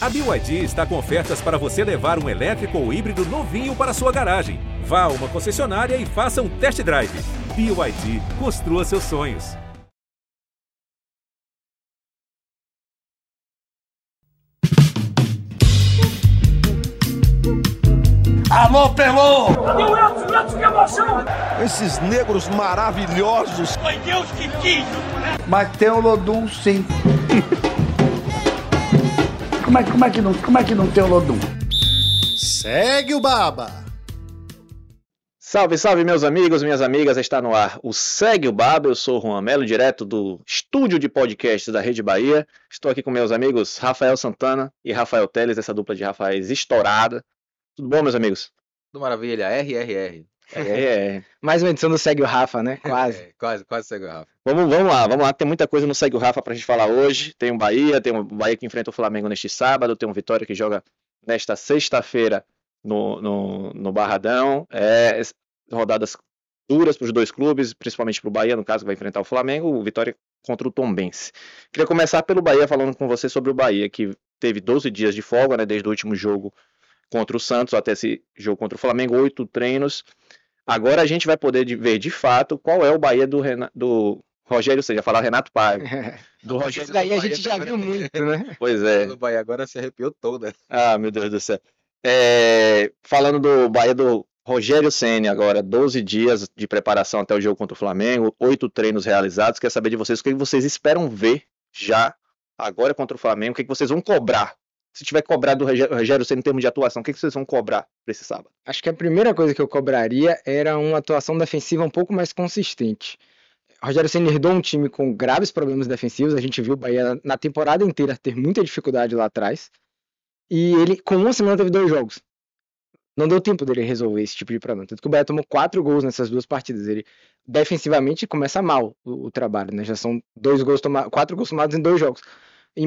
A BYD está com ofertas para você levar um elétrico ou híbrido novinho para sua garagem. Vá a uma concessionária e faça um test drive. BYD, construa seus sonhos. Alô, Pelô! Cadê o Elton? O Elton, que emoção! Esses negros maravilhosos. Foi Deus que quis! Mas tem o Lodum, sim. como, é, como, é que não, como é que não tem o Lodum? Segue o Baba! Salve, salve, meus amigos, minhas amigas, está no ar o Segue o Baba, eu sou o Juan Melo, direto do estúdio de podcasts da Rede Bahia. Estou aqui com meus amigos Rafael Santana e Rafael Teles, essa dupla de Rafaéis estourada. Tudo bom, meus amigos? Tudo maravilha, RRR. É, é. Mais uma edição do Segue o Rafa, né? Quase. É, quase, quase segue o Rafa. Vamos, vamos lá, vamos lá. Tem muita coisa no Segue o Rafa pra gente falar hoje. Tem o Bahia, tem o Bahia que enfrenta o Flamengo neste sábado, tem o Vitória que joga nesta sexta-feira no, no, no Barradão. É, rodadas duras para os dois clubes, principalmente para o Bahia, no caso, que vai enfrentar o Flamengo, o Vitória contra o Tombense. Queria começar pelo Bahia, falando com você sobre o Bahia, que teve 12 dias de folga, né, desde o último jogo contra o Santos até esse jogo contra o Flamengo, oito treinos. Agora a gente vai poder ver de fato qual é o Bahia do, Renato, do Rogério, ou seja, falar Renato Paiva. Do Rogério. Isso daí a gente já viu muito, né? Pois é. O Bahia agora se arrepiou toda. Ah, meu Deus do céu. É, falando do Bahia do Rogério Ceni agora, 12 dias de preparação até o jogo contra o Flamengo, oito treinos realizados. Quer saber de vocês o que vocês esperam ver já agora contra o Flamengo? O que vocês vão cobrar se tiver cobrado do Rogério Senna em termos de atuação, o que, vocês vão cobrar para esse sábado? Acho que a primeira coisa que eu cobraria era uma atuação defensiva um pouco mais consistente. Rogério Senna herdou um time com graves problemas defensivos, a gente viu o Bahia na temporada inteira ter muita dificuldade lá atrás, e ele com uma semana teve dois jogos. Não deu tempo dele resolver esse tipo de problema. Tanto que o Bahia tomou quatro gols nessas duas partidas. Ele defensivamente começa mal o, o trabalho, né? Já são dois gols tomados, quatro gols tomados em dois jogos.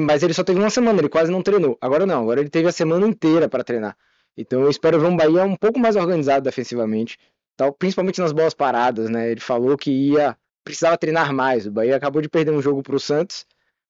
Mas ele só teve uma semana, ele quase não treinou. Agora não, agora ele teve a semana inteira para treinar. Então eu espero ver um Bahia um pouco mais organizado defensivamente, tal, principalmente nas bolas paradas, né? Ele falou que ia precisava treinar mais. O Bahia acabou de perder um jogo para o Santos,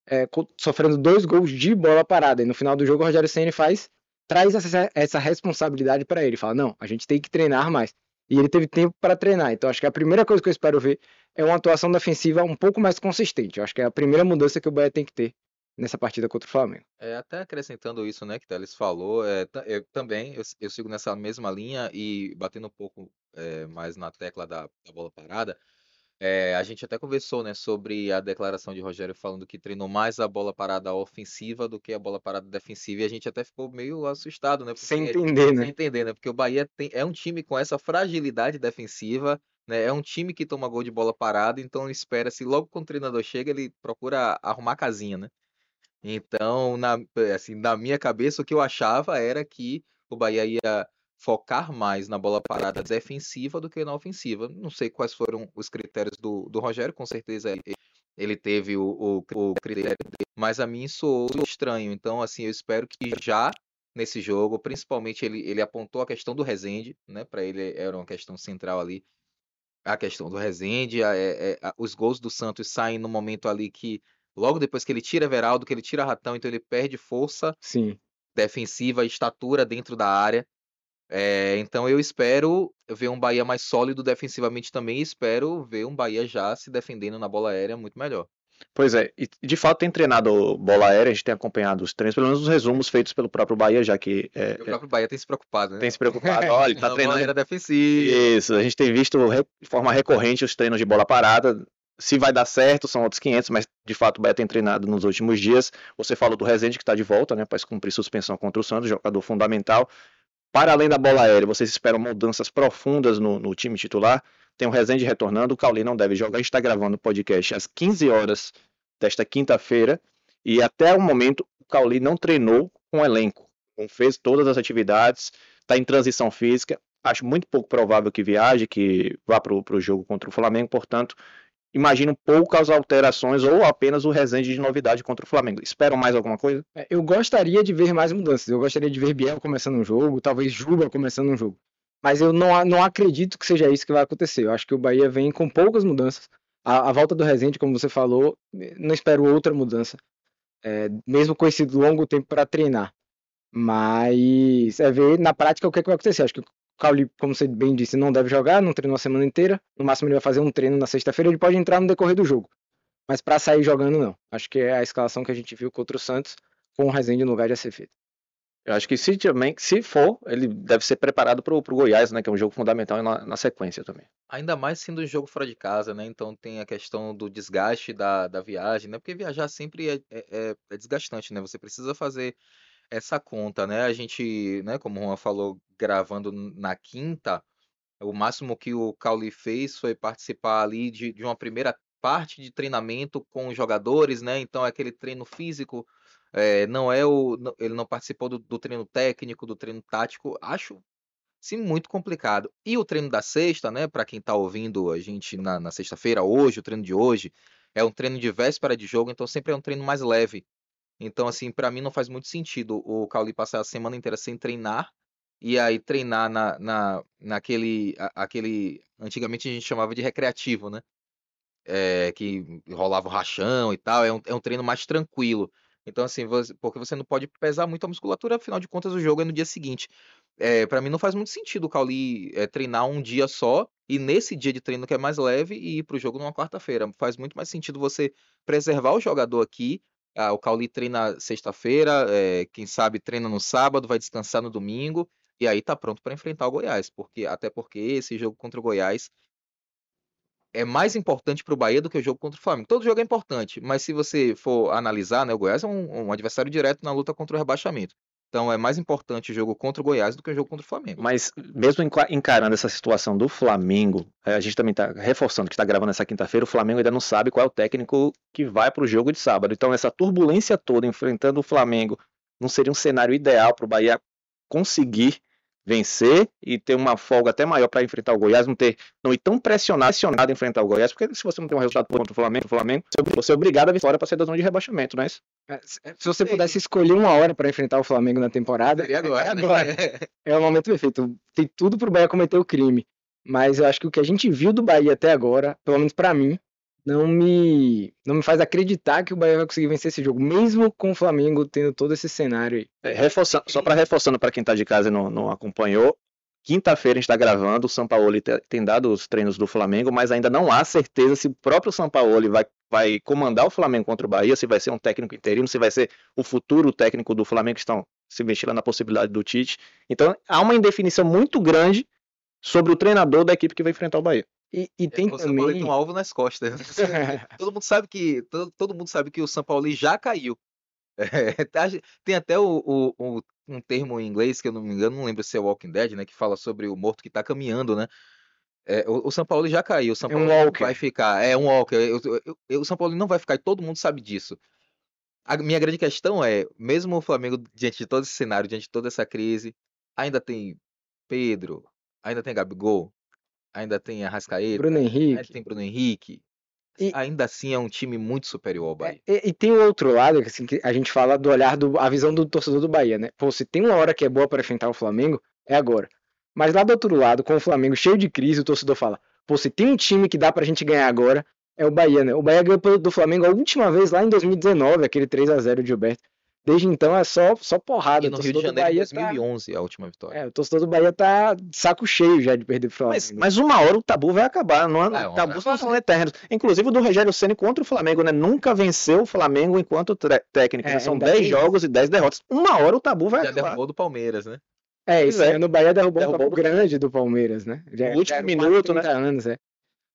é, sofrendo dois gols de bola parada. E no final do jogo o Rogério Ceni faz traz essa, essa responsabilidade para ele. Fala não, a gente tem que treinar mais. E ele teve tempo para treinar. Então acho que a primeira coisa que eu espero ver é uma atuação defensiva um pouco mais consistente. Eu acho que é a primeira mudança que o Bahia tem que ter nessa partida contra o Flamengo. É, até acrescentando isso, né, que Teles falou, é, eu também eu, eu, sigo nessa mesma linha e batendo um pouco é, mais na tecla da, da bola parada. É, a gente até conversou, né, sobre a declaração de Rogério falando que treinou mais a bola parada ofensiva do que a bola parada defensiva e a gente até ficou meio assustado, né? Sem entender, né? Sem entender, né? Porque o Bahia tem, é um time com essa fragilidade defensiva, né? É um time que toma gol de bola parada, então espera-se logo quando o treinador chega ele procura arrumar a casinha, né? Então, na, assim, na minha cabeça, o que eu achava era que o Bahia ia focar mais na bola parada defensiva do que na ofensiva. Não sei quais foram os critérios do, do Rogério, com certeza ele, ele teve o, o, o critério dele, mas a mim soou estranho. Então, assim, eu espero que já nesse jogo, principalmente ele, ele apontou a questão do Rezende, né? Para ele era uma questão central ali. A questão do Rezende, a, é, a, os gols do Santos saem no momento ali que Logo depois que ele tira Veraldo, que ele tira Ratão, então ele perde força Sim. defensiva, estatura dentro da área. É, então eu espero ver um Bahia mais sólido defensivamente também e espero ver um Bahia já se defendendo na bola aérea muito melhor. Pois é, e de fato tem treinado bola aérea, a gente tem acompanhado os treinos, pelo menos os resumos feitos pelo próprio Bahia, já que. É, o próprio Bahia tem se preocupado, né? Tem se preocupado, olha, ele tá treinando. Bola defensiva. Isso, a gente tem visto de forma recorrente os treinos de bola parada, se vai dar certo, são outros 500, mas de fato o Bahia tem treinado nos últimos dias. Você falou do Rezende que está de volta, né, após cumprir suspensão contra o Santos, jogador fundamental. Para além da bola aérea, vocês esperam mudanças profundas no, no time titular? Tem o Rezende retornando, o Cauli não deve jogar. A gente está gravando o podcast às 15 horas desta quinta-feira e até o momento o Cauli não treinou com o elenco. Não fez todas as atividades, está em transição física. Acho muito pouco provável que viaje, que vá para o jogo contra o Flamengo, portanto, imagino poucas alterações ou apenas o Resende de novidade contra o Flamengo. Esperam mais alguma coisa? É, eu gostaria de ver mais mudanças. Eu gostaria de ver Biel começando um jogo, talvez Juba começando um jogo. Mas eu não, não acredito que seja isso que vai acontecer. Eu acho que o Bahia vem com poucas mudanças. A, a volta do Resende, como você falou, não espero outra mudança. É, mesmo com esse longo tempo para treinar. Mas é ver na prática o que, é que vai acontecer. Acho que Cauli, como você bem disse, não deve jogar, não treinou a semana inteira. No máximo ele vai fazer um treino na sexta-feira, ele pode entrar no decorrer do jogo. Mas para sair jogando, não. Acho que é a escalação que a gente viu contra o Santos, com o Rezende no lugar de Acevedo. Eu acho que se também, se for, ele deve ser preparado pro, pro Goiás, né? Que é um jogo fundamental na, na sequência também. Ainda mais sendo um jogo fora de casa, né? Então tem a questão do desgaste da, da viagem, né? Porque viajar sempre é, é, é- é desgastante, né? Você precisa fazer essa conta, né? A gente, né, como o Juan falou, gravando na quinta, o máximo que o Cauli fez foi participar ali de, de uma primeira parte de treinamento com os jogadores, né? Então é aquele treino físico, é, não é o, ele não participou do, do treino técnico, do treino tático. Acho sim muito complicado. E o treino da sexta, né? Para quem tá ouvindo a gente na, na sexta-feira, hoje, o treino de hoje, é um treino de véspera de jogo, então sempre é um treino mais leve. Então, assim, para mim não faz muito sentido o Cauli passar a semana inteira sem treinar e aí treinar na, na, naquele, aquele, antigamente a gente chamava de recreativo, né? É, que rolava o rachão e tal, é um, é um treino mais tranquilo. Então, assim, você- porque você não pode pesar muito a musculatura, afinal de contas o jogo é no dia seguinte. É, para mim não faz muito sentido o Cauli é, treinar um dia só e nesse dia de treino que é mais leve e ir pro jogo numa quarta-feira. Faz muito mais sentido você preservar o jogador aqui. Ah, o Cauli treina sexta-feira, é, quem sabe treina no sábado, vai descansar no domingo e aí tá pronto para enfrentar o Goiás, porque até porque esse jogo contra o Goiás é mais importante para o Bahia do que o jogo contra o Flamengo. Todo jogo é importante, mas se você for analisar, né, o Goiás é um, um adversário direto na luta contra o rebaixamento. Então é mais importante o jogo contra o Goiás do que o jogo contra o Flamengo. Mas mesmo enca- encarando essa situação do Flamengo, eh, a gente também está reforçando que está gravando essa quinta-feira, o Flamengo ainda não sabe qual é o técnico que vai para o jogo de sábado. Então essa turbulência toda enfrentando o Flamengo não seria um cenário ideal para o Bahia conseguir vencer e ter uma folga até maior para enfrentar o Goiás, não ter não ir tão pressionado, pressionado a enfrentar o Goiás, porque se você não tem um resultado contra o Flamengo, o Flamengo, você é obrigado a vir fora para sair da zona de rebaixamento, não é isso? É, Se se você pudesse escolher uma hora para enfrentar o Flamengo na temporada, Seria agora, é né? agora. É o momento perfeito. Tem tudo pro Bahia cometer o crime. Mas eu acho que o que a gente viu do Bahia até agora, pelo menos pra mim, não me não me faz acreditar que o Bahia vai conseguir vencer esse jogo, mesmo com o Flamengo tendo todo esse cenário aí. É, reforçando, só para reforçando para quem está de casa e não, não acompanhou, quinta-feira a gente está gravando, o São Paulo tem dado os treinos do Flamengo, mas ainda não há certeza se o próprio São Paulo vai, vai comandar o Flamengo contra o Bahia, se vai ser um técnico interino, se vai ser o futuro técnico do Flamengo, que estão se ventilando na possibilidade do Tite. Então há uma indefinição muito grande sobre o treinador da equipe que vai enfrentar o Bahia. E, e tem o São Paulo também. tem um alvo nas costas. todo mundo sabe que todo, todo mundo sabe que o São Paulo já caiu. É, tá- tem até o, o- o- um termo em inglês que eu não me engano, não lembro se é Walking Dead, né, que fala sobre o morto que tá caminhando, né? É, o, o São Paulo já caiu, o São É um Paulo não walker. vai ficar, é um walker. Eu- eu- eu- o São Paulo não vai ficar e todo mundo sabe disso. A minha grande questão é, mesmo o Flamengo diante de todo esse cenário, diante de toda essa crise, ainda tem Pedro, ainda tem Gabigol, ainda tem Arrascaeta, Bruno ainda Henrique. tem Bruno Henrique. E- Ainda assim é um time muito superior ao Bahia. É, E, e tem o outro lado, que, assim, que a gente fala do olhar do a visão do torcedor do Bahia, né? Pô, se tem uma hora que é boa para enfrentar o Flamengo, é agora. Mas lá do outro lado, com o Flamengo cheio de crise, o torcedor fala: pô, se tem um time que dá pra gente ganhar agora, é o Bahia, né? O Bahia ganhou do Flamengo a última vez lá em 2019, aquele 3 a 0 de Gilberto. Desde então é só, só porrada. E O no Rio de Janeiro, em Bahia tá, 2011, a última vitória. é, o torcedor do Bahia tá de saco cheio já de perder pro Flamengo. Mas, mas uma hora o tabu vai acabar. Não, É, uma tabus hora não são eternos. Inclusive o do Rogério Ceni contra o Flamengo, né? Nunca venceu o Flamengo enquanto técnico. É, São ainda 10 tem jogos e 10 derrotas. Uma hora o tabu vai Já acabar. derrubou do Palmeiras, né? É, esse é. ano o Bahia derrubou, Derrubou um papo grande do Palmeiras, né? Já, No último já eram minuto, 30 anos, é.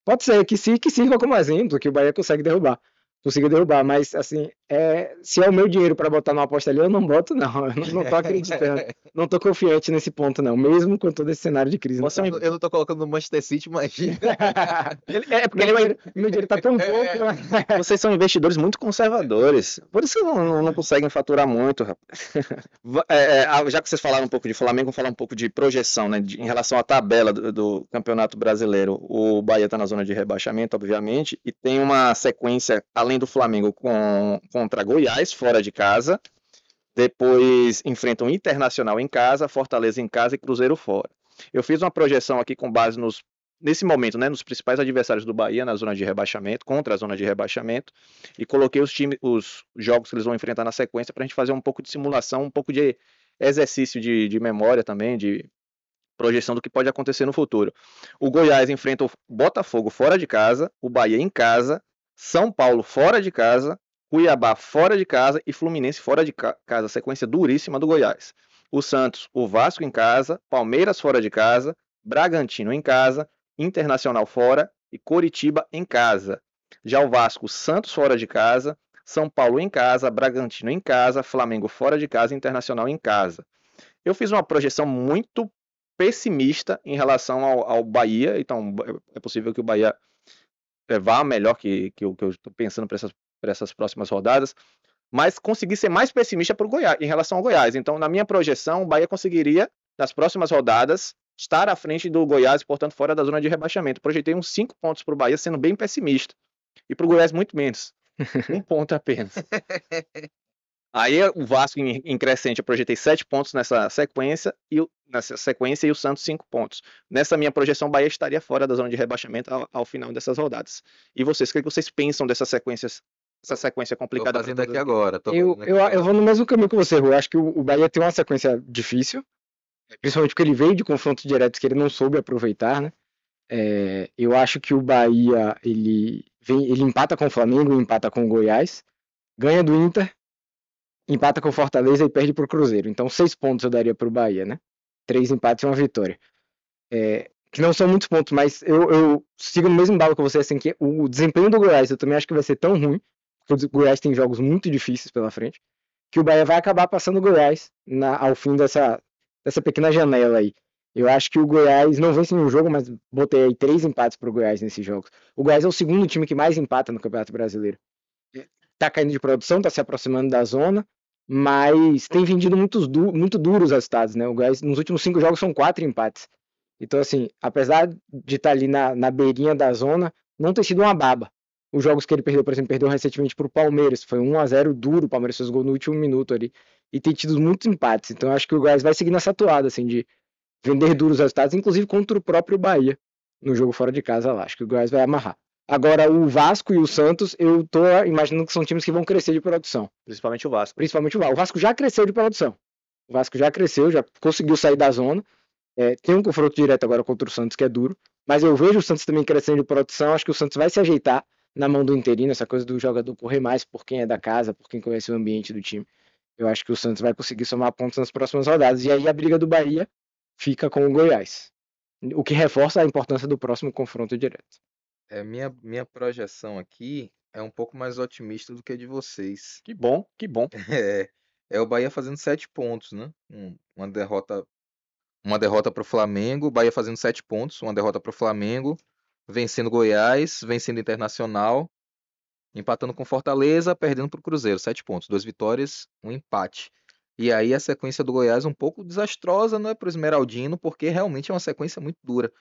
Pode ser que, se, que sirva como exemplo, que o Bahia consegue derrubar. Conseguiu derrubar, mas assim, é, se é o meu dinheiro para botar numa aposta ali, eu não boto, não. Eu não, não tô acreditando. não tô confiante nesse ponto, não. Mesmo com todo esse cenário de crise. É um Eu não tô colocando no Manchester City, imagina. Ele- é porque meu dinheiro, meu dinheiro tá tão pouco. né? Vocês são investidores muito conservadores. Por isso que não, não- não conseguem faturar muito, rapaz. É, é, ah, já que vocês falaram um pouco de Flamengo, vamos falar um pouco de projeção, né? de- em relação à tabela do, do Campeonato Brasileiro. O Bahia está na zona de rebaixamento, obviamente, e tem uma sequência, além do Flamengo, com, contra Goiás, fora de casa. Depois enfrentam Internacional em casa, Fortaleza em casa e Cruzeiro fora. Eu fiz uma projeção aqui com base nos, nesse momento, né, nos principais adversários do Bahia na zona de rebaixamento, contra a zona de rebaixamento, e coloquei os times, os jogos que eles vão enfrentar na sequência para a gente fazer um pouco de simulação, um pouco de exercício de, de memória também, de projeção do que pode acontecer no futuro. O Goiás enfrenta o Botafogo fora de casa, o Bahia em casa, São Paulo fora de casa, Cuiabá fora de casa e Fluminense fora de ca casa. Sequência duríssima do Goiás. O Santos, o Vasco em casa, Palmeiras fora de casa, Bragantino em casa, Internacional fora e Coritiba em casa. Já o Vasco, Santos fora de casa, São Paulo em casa, Bragantino em casa, Flamengo fora de casa, Internacional em casa. Eu fiz uma projeção muito pessimista em relação ao, ao Bahia, então é possível que o Bahia é, vá melhor que, que, que eu estou pensando para essas, essas próximas rodadas, mas consegui ser mais pessimista pro Goiás, em relação ao Goiás. Então, na minha projeção, o Bahia conseguiria, nas próximas rodadas, estar à frente do Goiás, portanto, fora da zona de rebaixamento. Projetei uns 5 pontos para o Bahia, sendo bem pessimista. E para o Goiás, muito menos. um ponto apenas. Aí o Vasco em, em crescente, eu projetei 7 pontos nessa sequência, e o, nessa sequência e o Santos 5 pontos. Nessa minha projeção, o Bahia estaria fora da zona de rebaixamento ao, ao final dessas rodadas. E vocês, o que, é que vocês pensam dessas sequências essa sequência complicada. Tô fazendo aqui agora. eu, aqui eu, agora. eu vou no mesmo caminho que você, Rui. Acho que o, o Bahia tem uma sequência difícil. Principalmente porque ele veio de confrontos diretos que ele não soube aproveitar, né? É, eu acho que o Bahia ele, vem, ele empata com o Flamengo, empata com o Goiás, ganha do Inter, empata com o Fortaleza e perde para o Cruzeiro. Então, seis pontos eu daria para o Bahia, né? Três empates e uma vitória. É, que não são muitos pontos, mas eu, eu sigo no mesmo balo que você, assim, que o desempenho do Goiás eu também acho que vai ser tão ruim, o Goiás tem jogos muito difíceis pela frente, que o Bahia vai acabar passando o Goiás na, ao fim dessa, dessa pequena janela aí. Eu acho que o Goiás não vence nenhum jogo, mas botei aí três empates para o Goiás nesses jogos. O Goiás é o segundo time que mais empata no Campeonato Brasileiro. Tá caindo de produção, tá se aproximando da zona, mas tem vendido muitos du muito duros resultados, né? O Goiás nos últimos cinco jogos são quatro empates. Então, assim, apesar de estar tá ali na, na beirinha da zona, não tem sido uma baba. Os jogos que ele perdeu, por exemplo, perdeu recentemente para o Palmeiras, foi 1 a 0 duro, o Palmeiras fez gol no último minuto ali e tem tido muitos empates. Então acho que o Goiás vai seguir nessa toada, assim, de vender duros resultados, inclusive contra o próprio Bahia, no jogo fora de casa lá. Acho que o Goiás vai amarrar. Agora, o Vasco e o Santos, eu tô imaginando que são times que vão crescer de produção. Principalmente o Vasco. Principalmente o Vasco. O Vasco já cresceu de produção. O Vasco já cresceu, já conseguiu sair da zona. É, tem um confronto direto agora contra o Santos que é duro. Mas eu vejo o Santos também crescendo de produção. Acho que o Santos vai se ajeitar na mão do interino, essa coisa do jogador correr mais por quem é da casa, por quem conhece o ambiente do time. Eu acho que o Santos vai conseguir somar pontos nas próximas rodadas. E aí a briga do Bahia fica com o Goiás. O que reforça a importância do próximo confronto direto. É, minha, minha projeção aqui é um pouco mais otimista do que a de vocês. Que bom, que bom. É, é o Bahia fazendo sete pontos, né? Um, uma derrota uma derrota para o Flamengo, o Bahia fazendo sete pontos, uma derrota para o Flamengo, vencendo Goiás, vencendo Internacional, empatando com Fortaleza, perdendo para o Cruzeiro, sete pontos, duas vitórias, um empate. E aí a sequência do Goiás um pouco desastrosa, não é para o Esmeraldino, porque realmente é uma sequência muito dura.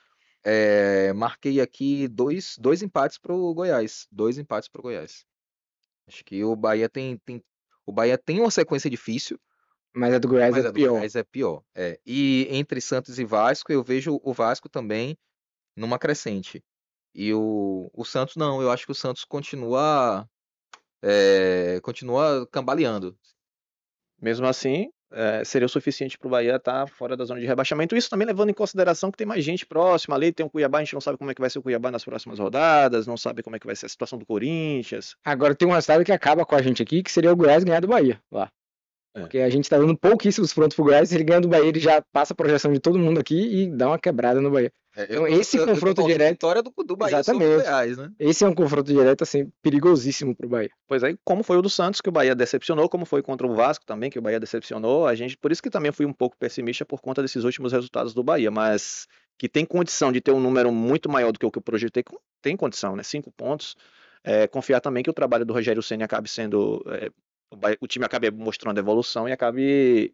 É, marquei aqui dois, dois empates para o Goiás, dois empates para o Goiás. Acho que o Bahia tem, tem, o Bahia tem uma sequência difícil, mas a do Goiás mas é a do pior. Goiás é pior. É. E entre Santos e Vasco, eu vejo o Vasco também numa crescente. E o, o Santos não, eu acho que o Santos continua é, continua cambaleando. Mesmo assim, é, seria o suficiente para o Bahia estar fora da zona de rebaixamento. Isso também levando em consideração que tem mais gente próxima ali, tem o Cuiabá, a gente não sabe como é que vai ser o Cuiabá nas próximas rodadas, não sabe como é que vai ser a situação do Corinthians. Agora tem um resultado que acaba com a gente aqui, que seria o Goiás ganhar do Bahia lá. É. Porque a gente tá dando pouquíssimos prontos pro Goiás, se ele ganha do Bahia, ele já passa a projeção de todo mundo aqui e dá uma quebrada no Bahia. É, Então, esse eu- eu confronto torço direto- Vitória do, do Bahia o Exatamente. Goiás, né? Esse é um confronto direto, assim, perigosíssimo pro Bahia. Pois aí, como foi o do Santos, que o Bahia decepcionou, como foi contra o Vasco também, que o Bahia decepcionou, a gente, por isso que também fui um pouco pessimista por conta desses últimos resultados do Bahia, mas que tem condição de ter um número muito maior do que o que eu projetei, tem condição, né? Cinco pontos. É, confiar também que o trabalho do Rogério Ceni acabe sendo. é, o, Bahia- o time acabe mostrando evolução e acabe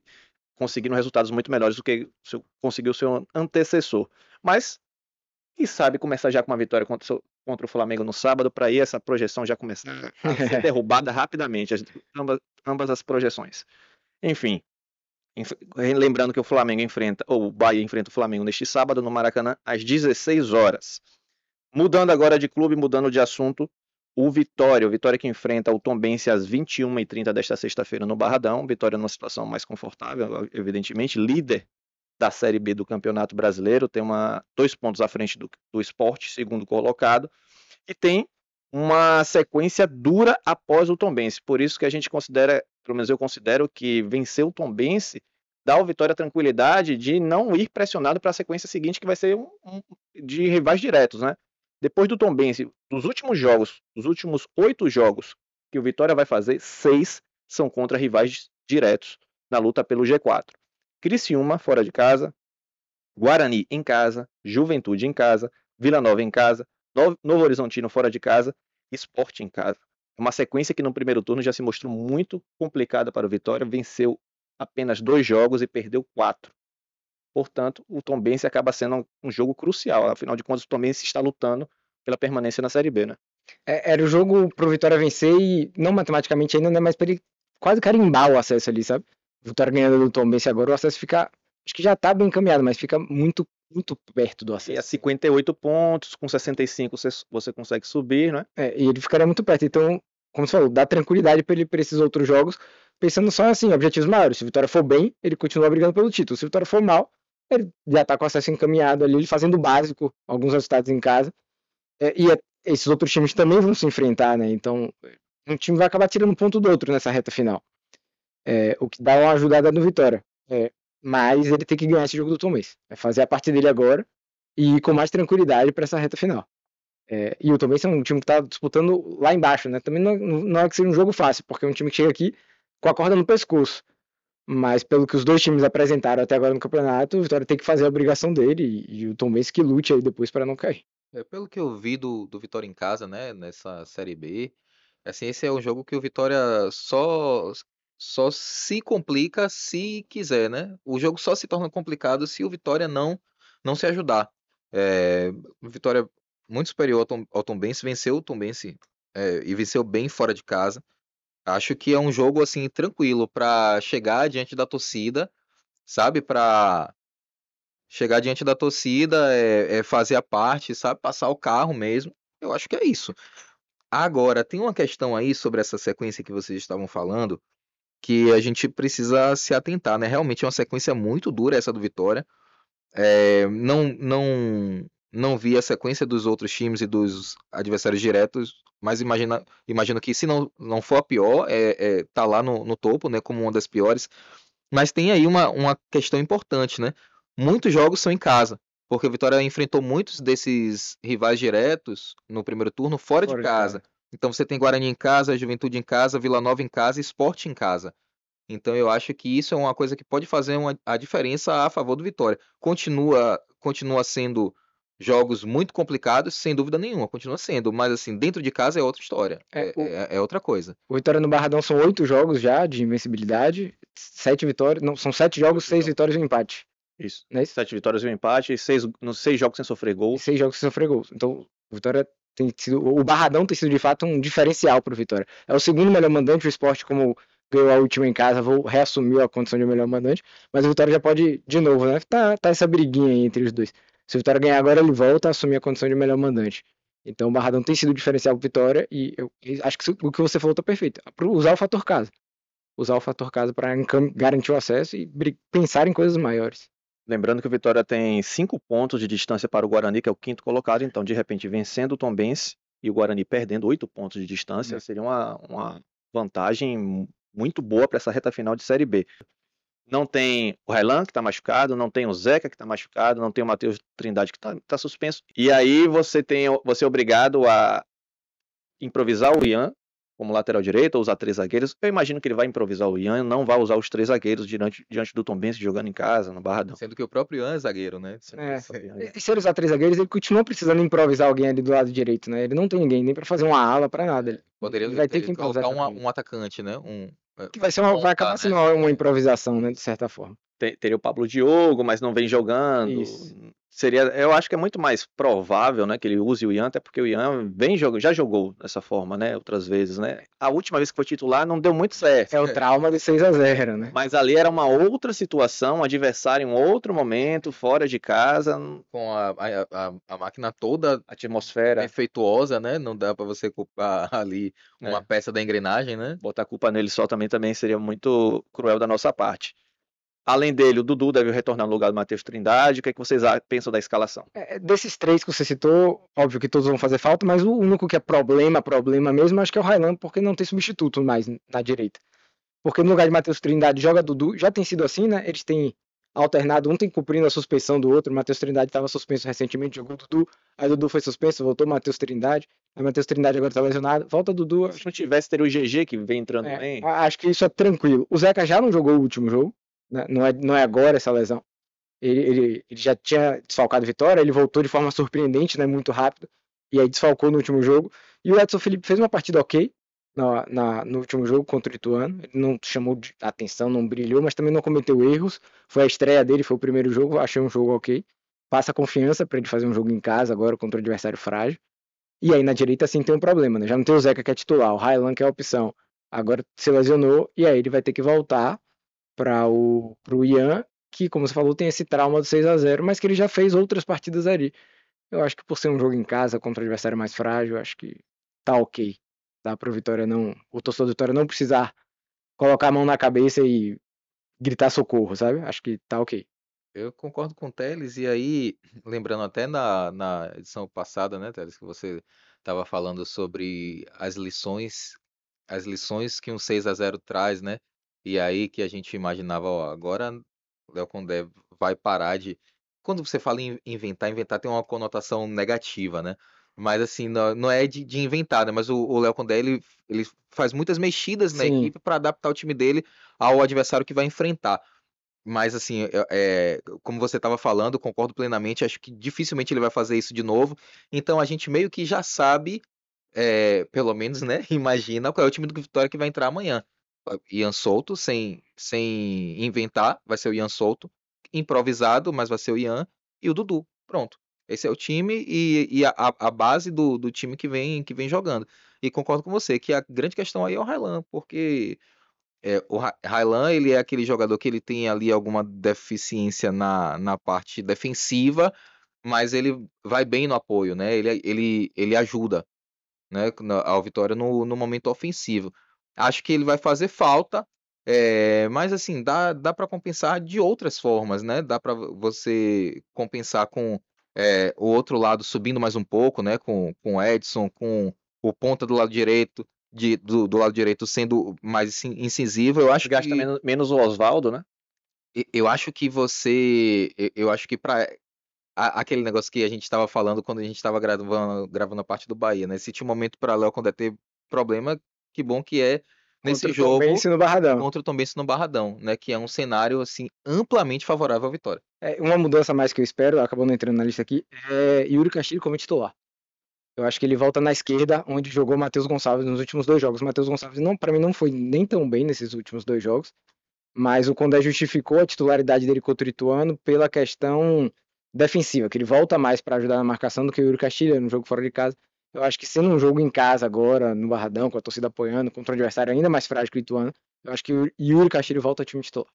conseguindo resultados muito melhores do que o conseguiu o seu antecessor. Mas, quem sabe começar já com uma vitória contra, contra o Flamengo no sábado, para aí essa projeção já começar a ser derrubada rapidamente, as- ambas, ambas as projeções. Enfim, enf- lembrando que o Flamengo enfrenta, ou o Bahia enfrenta o Flamengo neste sábado no Maracanã às 16 horas. Mudando agora de clube, mudando de assunto, o Vitória, o Vitória que enfrenta o Tombense às 21h30 desta sexta-feira no Barradão. Vitória numa situação mais confortável, evidentemente, líder da Série B do Campeonato Brasileiro, tem uma, dois pontos à frente do, do esporte, segundo colocado, e tem uma sequência dura após o Tombense. Por isso que a gente considera, pelo menos eu considero que vencer o Tombense dá ao Vitória tranquilidade de não ir pressionado para a sequência seguinte, que vai ser um, um, de rivais diretos, né? Depois do Tombense, dos últimos jogos, dos últimos oito jogos que o Vitória vai fazer, seis são contra rivais diretos na luta pelo G4. Criciúma, fora de casa, Guarani em casa, Juventude em casa, Vila Nova em casa, Novo Horizontino fora de casa, Esporte em casa. Uma sequência que no primeiro turno já se mostrou muito complicada para o Vitória, venceu apenas dois jogos e perdeu quatro. Portanto, o Tombense acaba sendo um jogo crucial. Afinal de contas, o Tombense está lutando pela permanência na Série B, né? É, era o jogo pro Vitória vencer e, não matematicamente ainda, né, mas para ele quase carimbar o acesso ali, sabe? Vitória ganhando do Tombense agora, o acesso fica. Acho que já tá bem encaminhado, mas fica muito, muito perto do acesso. E a 58 pontos, com 65 você, você consegue subir, né? É, e ele ficaria muito perto. Então, como você falou, dá tranquilidade para ele para esses outros jogos, pensando só assim, objetivos maiores. Se o Vitória for bem, ele continua brigando pelo título. Se o Vitória for mal, ele já tá com acesso encaminhado ali, ele fazendo o básico, alguns resultados em casa. É, e é, esses outros times também vão se enfrentar, né? Então, um time vai acabar tirando ponto do outro nessa reta final. É, o que dá uma ajudada no Vitória. É, mas ele tem que ganhar esse jogo do Tom É fazer a parte dele agora e ir com mais tranquilidade para essa reta final. É, e o Tom é um time que está disputando lá embaixo, né? Também não, não é que seja um jogo fácil, porque é um time que chega aqui com a corda no pescoço. Mas pelo que os dois times apresentaram até agora no campeonato, o Vitória tem que fazer a obrigação dele e, e o Tom que lute aí depois para não cair. É, pelo que eu vi do, do Vitória em casa, né, nessa Série B, assim, esse é um jogo que o Vitória só só se complica se quiser, né? O jogo só se torna complicado se o Vitória não não se ajudar. É, Vitória muito superior ao Tom, ao Tom Bense, venceu o Tom Bense é, e venceu bem fora de casa. Acho que é um jogo assim tranquilo para chegar diante da torcida, sabe? Para chegar diante da torcida, é, é fazer a parte, sabe? Passar o carro mesmo. Eu acho que é isso. Agora, tem uma questão aí sobre essa sequência que vocês estavam falando, que a gente precisa se atentar, né? Realmente é uma sequência muito dura essa do Vitória. É, não, não, não vi a sequência dos outros times e dos adversários diretos, mas imagina, imagino que se não, não for a pior, é, é, tá lá no, no topo, né? Como uma das piores. Mas tem aí uma, uma questão importante, né? Muitos jogos são em casa, porque o Vitória enfrentou muitos desses rivais diretos no primeiro turno fora, fora de casa. De casa. Então você tem Guarani em casa, Juventude em casa, Vila Nova em casa e Esporte em casa. Então eu acho que isso é uma coisa que pode fazer uma, a diferença a favor do Vitória. Continua, continua sendo jogos muito complicados, sem dúvida nenhuma, continua sendo, mas assim, dentro de casa é outra história, é, é, o, é, é outra coisa. O Vitória no Barradão são oito jogos já de invencibilidade, sete vitórias, não, são sete jogos, seis vitórias e um empate. Isso. Não é isso? Sete vitórias e um empate, seis, nos seis jogos sem sofrer gol. Seis jogos sem sofrer gol. Então, o Vitória tem sido, o Barradão tem sido de fato um diferencial para o Vitória. É o segundo melhor mandante, o esporte como ganhou a última em casa, vou reassumir a condição de melhor mandante, mas o Vitória já pode de novo, né? Tá, tá essa briguinha aí entre os dois. Se o Vitória ganhar agora, ele volta a assumir a condição de melhor mandante. Então o Barradão tem sido diferencial para Vitória e eu acho que o que você falou tá perfeito. Usar o fator casa. Usar o fator casa para garantir o acesso e pensar em coisas maiores. Lembrando que o Vitória tem cinco pontos de distância para o Guarani, que é o quinto colocado. Então, de repente, vencendo o Tombense e o Guarani perdendo oito pontos de distância, é. seria uma, uma vantagem muito boa para essa reta final de Série B. Não tem o Relan, que está machucado, não tem o Zeca, que está machucado, não tem o Matheus Trindade, que está tá suspenso. E aí você tem você é obrigado a improvisar o Ian, como lateral direito, ou usar três zagueiros. Eu imagino que ele vai improvisar o Ian, não vai usar os três zagueiros diante, diante do Tombense jogando em casa, no Barradão. Sendo que o próprio Ian é zagueiro, né? É. E se ele usar três zagueiros, ele continua precisando improvisar alguém ali do lado direito, né? Ele não tem ninguém nem para fazer uma ala, para nada. Ele Poderia ele vai ter que colocar um, um, atacante, né? Um, é, que vai, ser uma, vai acabar sendo né? uma improvisação, né? De certa forma. Teria o Pablo Diogo, mas não vem jogando. Isso. Seria, eu acho que é muito mais provável, né, que ele use o Ian, até porque o Ian vem jogando, já jogou dessa forma, né, outras vezes, né. A última vez que foi titular não deu muito certo. É o trauma de 6 a 0 né? Mas ali era uma outra situação, um adversário em um outro momento, fora de casa, Com a, a, a, a máquina toda atmosfera. defeituosa, né? Não dá pra você culpar ali uma É. peça da engrenagem, né? Botar a culpa nele só também, também seria muito cruel da nossa parte. Além dele, o Dudu deve retornar no lugar do Matheus Trindade. O que, é que vocês pensam da escalação? É, desses três que você citou, óbvio que todos vão fazer falta, mas o único que é problema, problema mesmo, acho que é o Railan, porque não tem substituto mais na direita. Porque no lugar de Matheus Trindade joga Dudu, já tem sido assim, né? Eles têm alternado, um tem cumprindo a suspensão do outro. O Matheus Trindade estava suspenso recentemente, jogou Dudu, aí Dudu foi suspenso, voltou Matheus Trindade, aí Matheus Trindade agora tá lesionado, volta Dudu. Se não tivesse, teria o GG que vem entrando É, bem. acho que isso é tranquilo. O Zeca já não jogou o último jogo? Não, é, não é agora essa lesão. Ele, ele, ele já tinha desfalcado Vitória, ele voltou de forma surpreendente, né? muito rápido, e aí desfalcou no último jogo. E o Edson Felipe fez uma partida ok na, na- no último jogo contra o Ituano. Ele não chamou atenção, não brilhou, mas também não cometeu erros. Foi a estreia dele, foi o primeiro jogo, achei um jogo ok. Passa confiança para ele fazer um jogo em casa agora contra um adversário frágil. E aí na direita sim tem um problema, né? Já não tem o Zeca que é titular, o Railan que é a opção. Agora se lesionou e aí ele vai ter que voltar para o pro Ian, que como você falou tem esse trauma do 6 a 0, mas que ele já fez outras partidas ali. Eu acho que por ser um jogo em casa contra um adversário mais frágil, acho que tá ok. Dá pro Vitória não, o torcedor do Vitória não precisar colocar a mão na cabeça e gritar socorro, sabe? Acho que tá ok. Eu concordo com o Teles, e aí, lembrando até na, na edição passada, né, Teles, que você estava falando sobre as lições, as lições que um 6 a 0 traz, né? E aí que a gente imaginava, ó, agora o Léo Condé vai parar de. Quando você fala em inventar, inventar tem uma conotação negativa, né? Mas assim, não, não é de, de inventar, né? Mas o, o Léo Condé, ele, ele faz muitas mexidas na Sim. equipe para adaptar o time dele ao adversário que vai enfrentar. Mas assim, é- é, como você estava falando, concordo plenamente, acho que dificilmente ele vai fazer isso de novo. Então a gente meio que já sabe, é, pelo menos, né? Imagina qual é o time do Vitória que vai entrar amanhã. Ian Souto, sem, sem inventar, vai ser o Ian Souto. Improvisado, mas vai ser o Ian. E o Dudu. Pronto. Esse é o time e, e a, a base do, do time que vem, que vem jogando. E concordo com você que a grande questão aí é o Railan, porque é, o Ra- Railan, ele é aquele jogador que ele tem ali alguma deficiência na, na parte defensiva, mas ele vai bem no apoio, né? Ele, ele, ele ajuda, né, ao Vitória no, no momento ofensivo. Acho que ele vai fazer falta, é, mas assim, dá, dá para compensar de outras formas, né? Dá para você compensar com é, o outro lado subindo mais um pouco, né? Com, com o Edson, com o ponta do lado direito, de, do, do lado direito sendo mais incisivo. Eu acho Gasta que menos, menos o Oswaldo, né? Eu acho que você. Eu acho que para aquele negócio que a gente estava falando quando a gente estava gravando, gravando a parte do Bahia, né? Se tinha um momento para Léo quando ter problema, que bom que é nesse Contra jogo no Barradão. contra o Tombense no Barradão, né? Que é um cenário assim amplamente favorável à vitória. É, uma mudança mais que eu espero, acabou não entrando na lista aqui, é Yuri Castilho como titular. Eu acho que ele volta na esquerda, onde jogou Matheus Gonçalves nos últimos dois jogos. Matheus Gonçalves, não, para mim, não foi nem tão bem nesses últimos dois jogos, mas o Condé justificou a titularidade dele contra o Ituano pela questão defensiva, que ele volta mais para ajudar na marcação do que o Yuri Castilho no jogo fora de casa. Eu acho que sendo um jogo em casa agora, no Barradão, com a torcida apoiando, contra um adversário ainda mais frágil que o Ituano, eu acho que o Yuri Castilho volta ao time titular.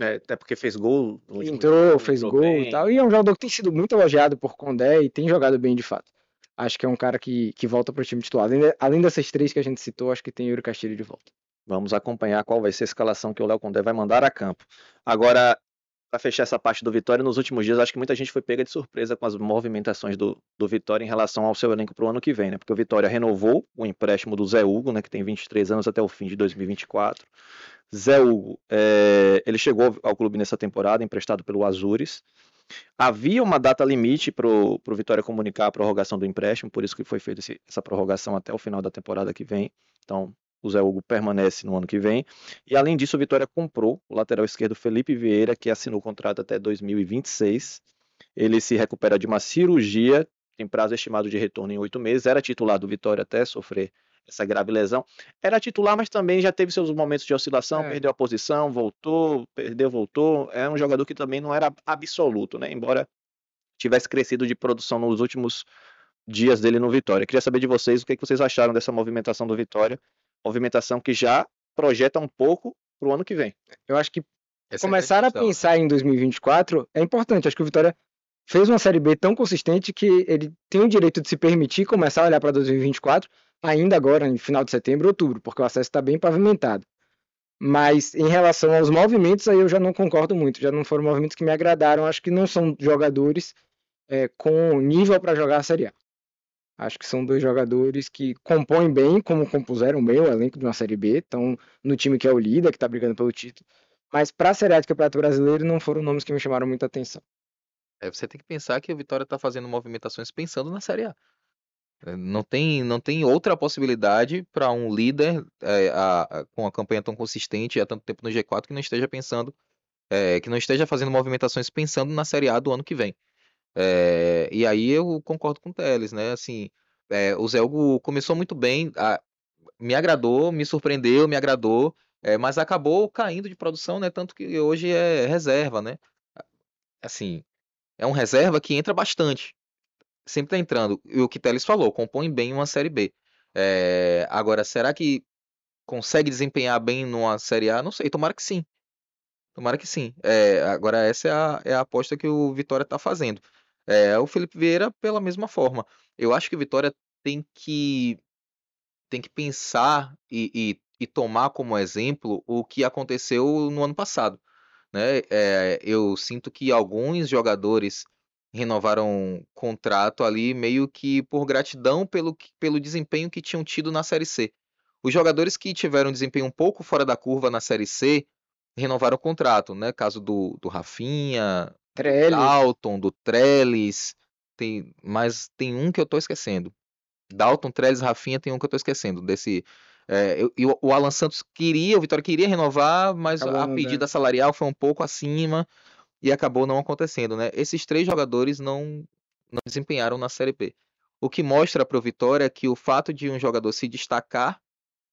É, até porque fez gol. Entrou, jogo, fez gol bem. e tal. E é um jogador que tem sido muito elogiado por Condé e tem jogado bem de fato. Acho que é um cara que, que volta para o time titular. Além, além dessas três que a gente citou, acho que tem Yuri Castilho de volta. Vamos acompanhar qual vai ser a escalação que o Léo Condé vai mandar a campo. Agora, para fechar essa parte do Vitória, nos últimos dias, acho que muita gente foi pega de surpresa com as movimentações do, do Vitória em relação ao seu elenco para o ano que vem, né? Porque o Vitória renovou o empréstimo do Zé Hugo, né? Que tem 23 anos até o fim de 2024. Zé Hugo, eh, ele chegou ao clube nessa temporada, emprestado pelo Azures. Havia uma data limite para o Vitória comunicar a prorrogação do empréstimo, por isso que foi feita essa prorrogação até o final da temporada que vem. Então, o Zé Hugo permanece no ano que vem. E além disso, o Vitória comprou o lateral esquerdo Felipe Vieira, que assinou o contrato até 2026. Ele se recupera de uma cirurgia, tem prazo estimado de retorno em oito meses. Era titular do Vitória até sofrer essa grave lesão. Era titular, mas também já teve seus momentos de oscilação, É. perdeu a posição, voltou, perdeu, voltou. É um jogador que também não era absoluto, né? Embora tivesse crescido de produção nos últimos dias dele no Vitória. Queria saber de vocês o que, que vocês acharam dessa movimentação do Vitória, movimentação que já projeta um pouco para o ano que vem. Eu acho que Essa é começar a discussão. pensar em 2024 é importante. Acho que o Vitória fez uma Série B tão consistente que ele tem o direito de se permitir começar a olhar para 2024 ainda agora, em final de setembro, outubro, porque o acesso está bem pavimentado. Mas em relação aos movimentos, aí eu já não concordo muito. Já não foram movimentos que me agradaram. Acho que não são jogadores é, com nível para jogar a Série A. Acho que são dois jogadores que compõem bem, como compuseram o elenco de uma Série B. Estão no time que é o líder, que está brigando pelo título. Mas para a Série A de Campeonato Brasileiro não foram nomes que me chamaram muita atenção. É, você tem que pensar que o Vitória está fazendo movimentações pensando na Série A. É, Não tem, não tem outra possibilidade para um líder é, a- a- com a campanha tão consistente há tanto tempo no G4 que não esteja pensando, é, que não esteja fazendo movimentações pensando na Série A do ano que vem. É, e aí eu concordo com o Teles, né? Assim, é, o Zé Hugo começou muito bem, a- me agradou, me surpreendeu, me agradou, é, mas acabou caindo de produção, né? Tanto que hoje é reserva, né? Assim, é um reserva que entra bastante. Sempre tá entrando. E o que Teles falou, compõe bem uma Série B. Agora, será que consegue desempenhar bem numa Série A? Não sei, tomara que sim. Tomara que sim. Agora, essa é a, é a aposta que o Vitória tá fazendo. É, o Felipe Vieira, pela mesma forma. Eu acho que o Vitória tem que, tem que pensar e, e, e tomar como exemplo o que aconteceu no ano passado né? É, eu sinto que alguns jogadores renovaram contrato ali meio que por gratidão pelo, pelo desempenho que tinham tido na Série C. Os jogadores que tiveram desempenho um pouco fora da curva na Série C renovaram o contrato, né? Caso do, do Rafinha, Trellis, Dalton, do Trellis, tem, mas tem um que eu tô esquecendo. Dalton, Trellis, Rafinha, tem um que eu tô esquecendo desse. é, eu- e o, Alan Santos queria, o Vitória queria renovar, mas Acabou a não pedida salarial foi um pouco acima e acabou não acontecendo, né? Esses três jogadores não, não desempenharam na Série B. O que mostra para o Vitória que o fato de um jogador se destacar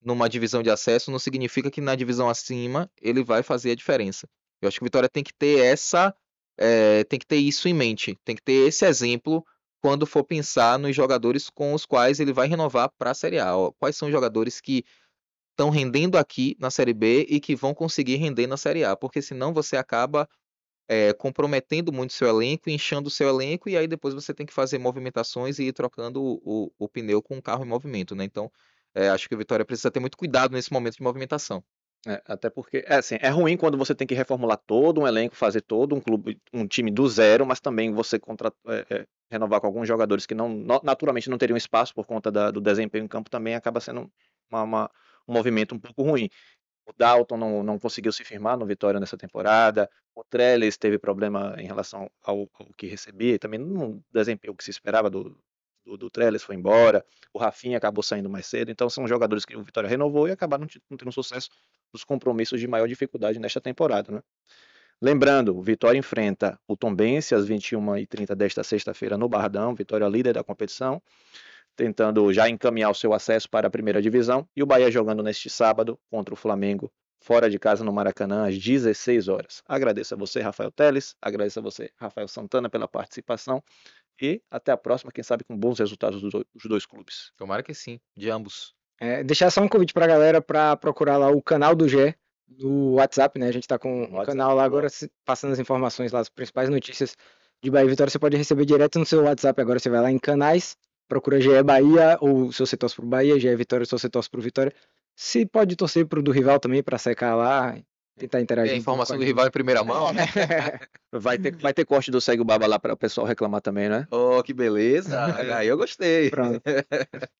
numa divisão de acesso não significa que na divisão acima ele vai fazer a diferença. Eu acho que o Vitória tem que ter essa, eh, tem que ter isso em mente, tem que ter esse exemplo quando for pensar nos jogadores com os quais ele vai renovar para a Série A. Quais são os jogadores que estão rendendo aqui na Série B e que vão conseguir render na Série A? Porque senão você acaba eh, comprometendo muito seu elenco, inchando seu elenco, e aí depois você tem que fazer movimentações e ir trocando o, o- o pneu com o carro em movimento, né? Então, eh, acho que o Vitória precisa ter muito cuidado nesse momento de movimentação. É, até porque, é assim, é ruim quando você tem que reformular todo um elenco, fazer todo um clube, um time do zero, mas também você contra, é, é, renovar com alguns jogadores que não, naturalmente não teriam espaço por conta da- do desempenho em campo também acaba sendo uma- uma- um movimento um pouco ruim. O Dalton não, não conseguiu se firmar no Vitória nessa temporada. O Trellis teve problema em relação ao, ao que recebia, também não desempenhou o que se esperava do, do, do Trellis, foi embora. O Rafinha acabou saindo mais cedo. Então são jogadores que o Vitória renovou e acabaram não tendo sucesso nos compromissos de maior dificuldade nesta temporada. Né? Lembrando, o Vitória enfrenta o Tombense às 21h30 desta sexta-feira no Bardão, Vitória líder da competição, tentando já encaminhar o seu acesso para a primeira divisão, e o Bahia jogando neste sábado contra o Flamengo, fora de casa no Maracanã, às 16 horas. Agradeço a você, Rafael Teles, agradeço a você, Rafael Santana, pela participação, e até a próxima, quem sabe com bons resultados dos do- dos dois clubes. Tomara que sim, de ambos. É, deixar só um convite pra galera pra procurar lá o canal do GE no WhatsApp, né? A gente tá com um WhatsApp, canal lá agora se- passando as informações lá, as principais notícias de Bahia e Vitória. Você pode receber direto no seu WhatsApp agora. Você vai lá em canais, procura GE Bahia, ou se você torce pro Bahia, GE Vitória, se você torce pro Vitória. Se pode torcer pro do rival também pra secar lá, tentar interagir. É, pouco informação com do a rival em primeira mão. né? Vai ter, vai ter corte do Segue o Baba lá para o pessoal reclamar também, né? Oh, que beleza! Aí eu gostei. Pronto.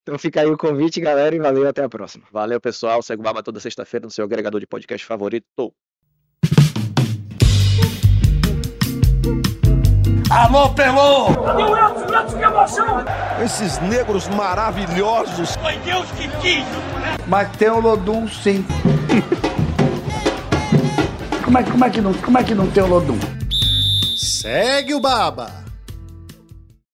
Então fica aí o convite, galera, e valeu, até a próxima. Valeu, pessoal. Segue o Baba toda sexta-feira no seu agregador de podcast favorito. Alô, Pelô! Cadê o Elton? O Elton, que emoção! Esses negros maravilhosos. Foi Deus que quis! Mas tem o Lodum sim. como, é, como, é que não, como é que não tem o Lodum? Segue o Baba.